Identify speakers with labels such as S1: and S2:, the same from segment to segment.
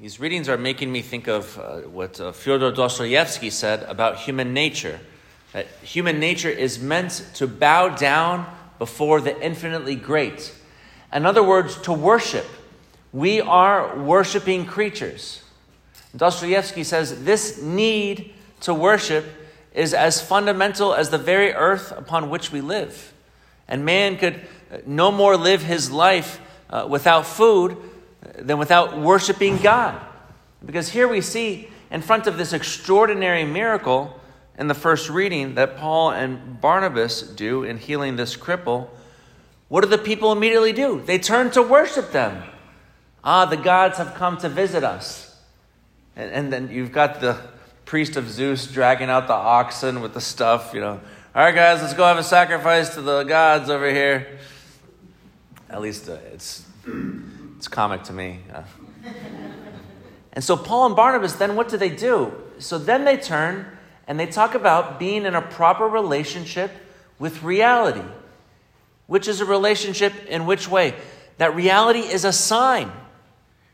S1: These readings are making me think of uh, what uh, Fyodor Dostoevsky said about human nature that human nature is meant to bow down before the infinitely great. In other words, to worship. We are worshiping creatures. Dostoevsky says this need to worship is as fundamental as the very earth upon which we live. And man could no more live his life uh, without food than without worshiping God. Because here we see, in front of this extraordinary miracle in the first reading that Paul and Barnabas do in healing this cripple, what do the people immediately do? They turn to worship them. Ah, the gods have come to visit us. And, and then you've got the priest of Zeus dragging out the oxen with the stuff, you know. All right, guys, let's go have a sacrifice to the gods over here. At least uh, it's, it's comic to me. And so Paul and Barnabas, then what do they do? So then they turn and they talk about being in a proper relationship with reality, which is a relationship in which way? That reality is a sign.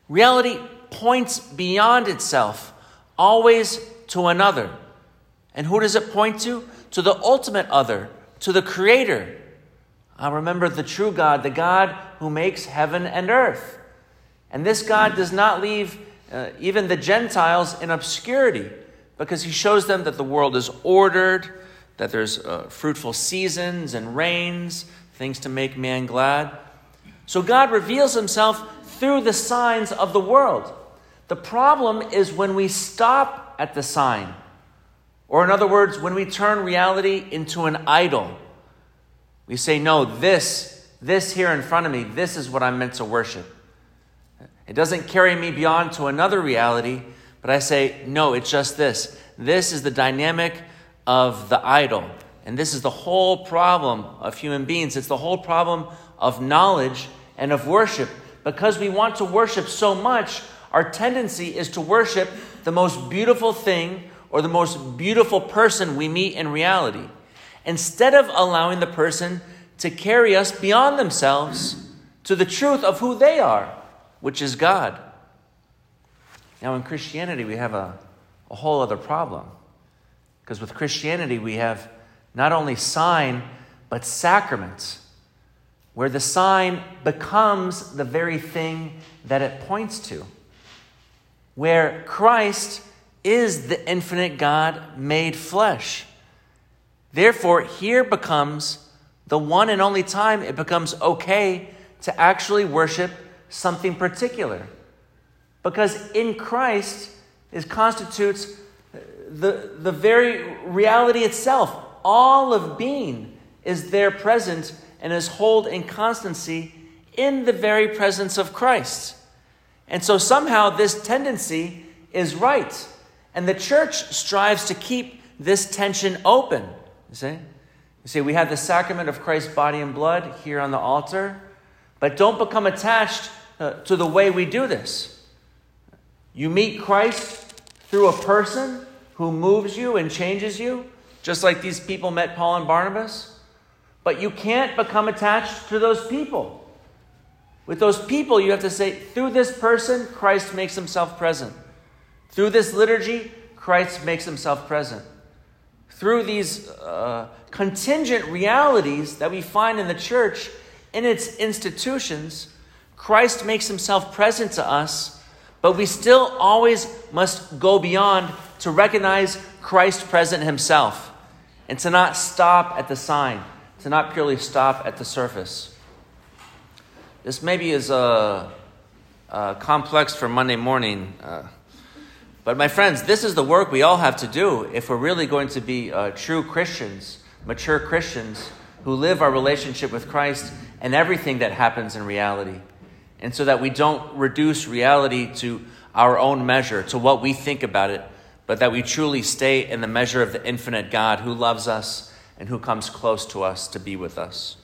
S1: Reality points beyond itself, always to another. And who does it point to? To the ultimate other, to the Creator. I remember the true God, the God who makes heaven and earth. And this God does not leave uh, even the Gentiles in obscurity because he shows them that the world is ordered, that there's uh, fruitful seasons and rains, things to make man glad. So God reveals himself through the signs of the world. The problem is when we stop at the sign, or in other words, when we turn reality into an idol. We say, no, this, this here in front of me, this is what I'm meant to worship. It doesn't carry me beyond to another reality, but I say, no, it's just this. This is the dynamic of the idol. And this is the whole problem of human beings. It's the whole problem of knowledge and of worship. Because we want to worship so much, our tendency is to worship the most beautiful thing or the most beautiful person we meet in reality, instead of allowing the person to carry us beyond themselves to the truth of who they are, which is God. Now, in Christianity, we have a, a whole other problem. Because with Christianity, we have not only sign, but sacraments, where the sign becomes the very thing that it points to. Where Christ is the infinite God made flesh. Therefore, here becomes the one and only time it becomes okay to actually worship something particular. Because in Christ it constitutes the, the very reality itself. All of being is there present and is hold in constancy in the very presence of Christ. And so somehow this tendency is right. And the church strives to keep this tension open. You see? You see, we have the sacrament of Christ's body and blood here on the altar, but don't become attached uh, to the way we do this. You meet Christ through a person who moves you and changes you, just like these people met Paul and Barnabas. But you can't become attached to those people. With those people, you have to say, through this person, Christ makes himself present. Through this liturgy, Christ makes himself present. Through these uh, contingent realities that we find in the church, in its institutions, Christ makes himself present to us, but we still always must go beyond to recognize Christ present himself and to not stop at the sign, to not purely stop at the surface. This maybe is a, a complex for Monday morning. Uh, but, my friends, this is the work we all have to do if we're really going to be uh, true Christians, mature Christians who live our relationship with Christ and everything that happens in reality. And so that we don't reduce reality to our own measure, to what we think about it, but that we truly stay in the measure of the infinite God who loves us and who comes close to us to be with us.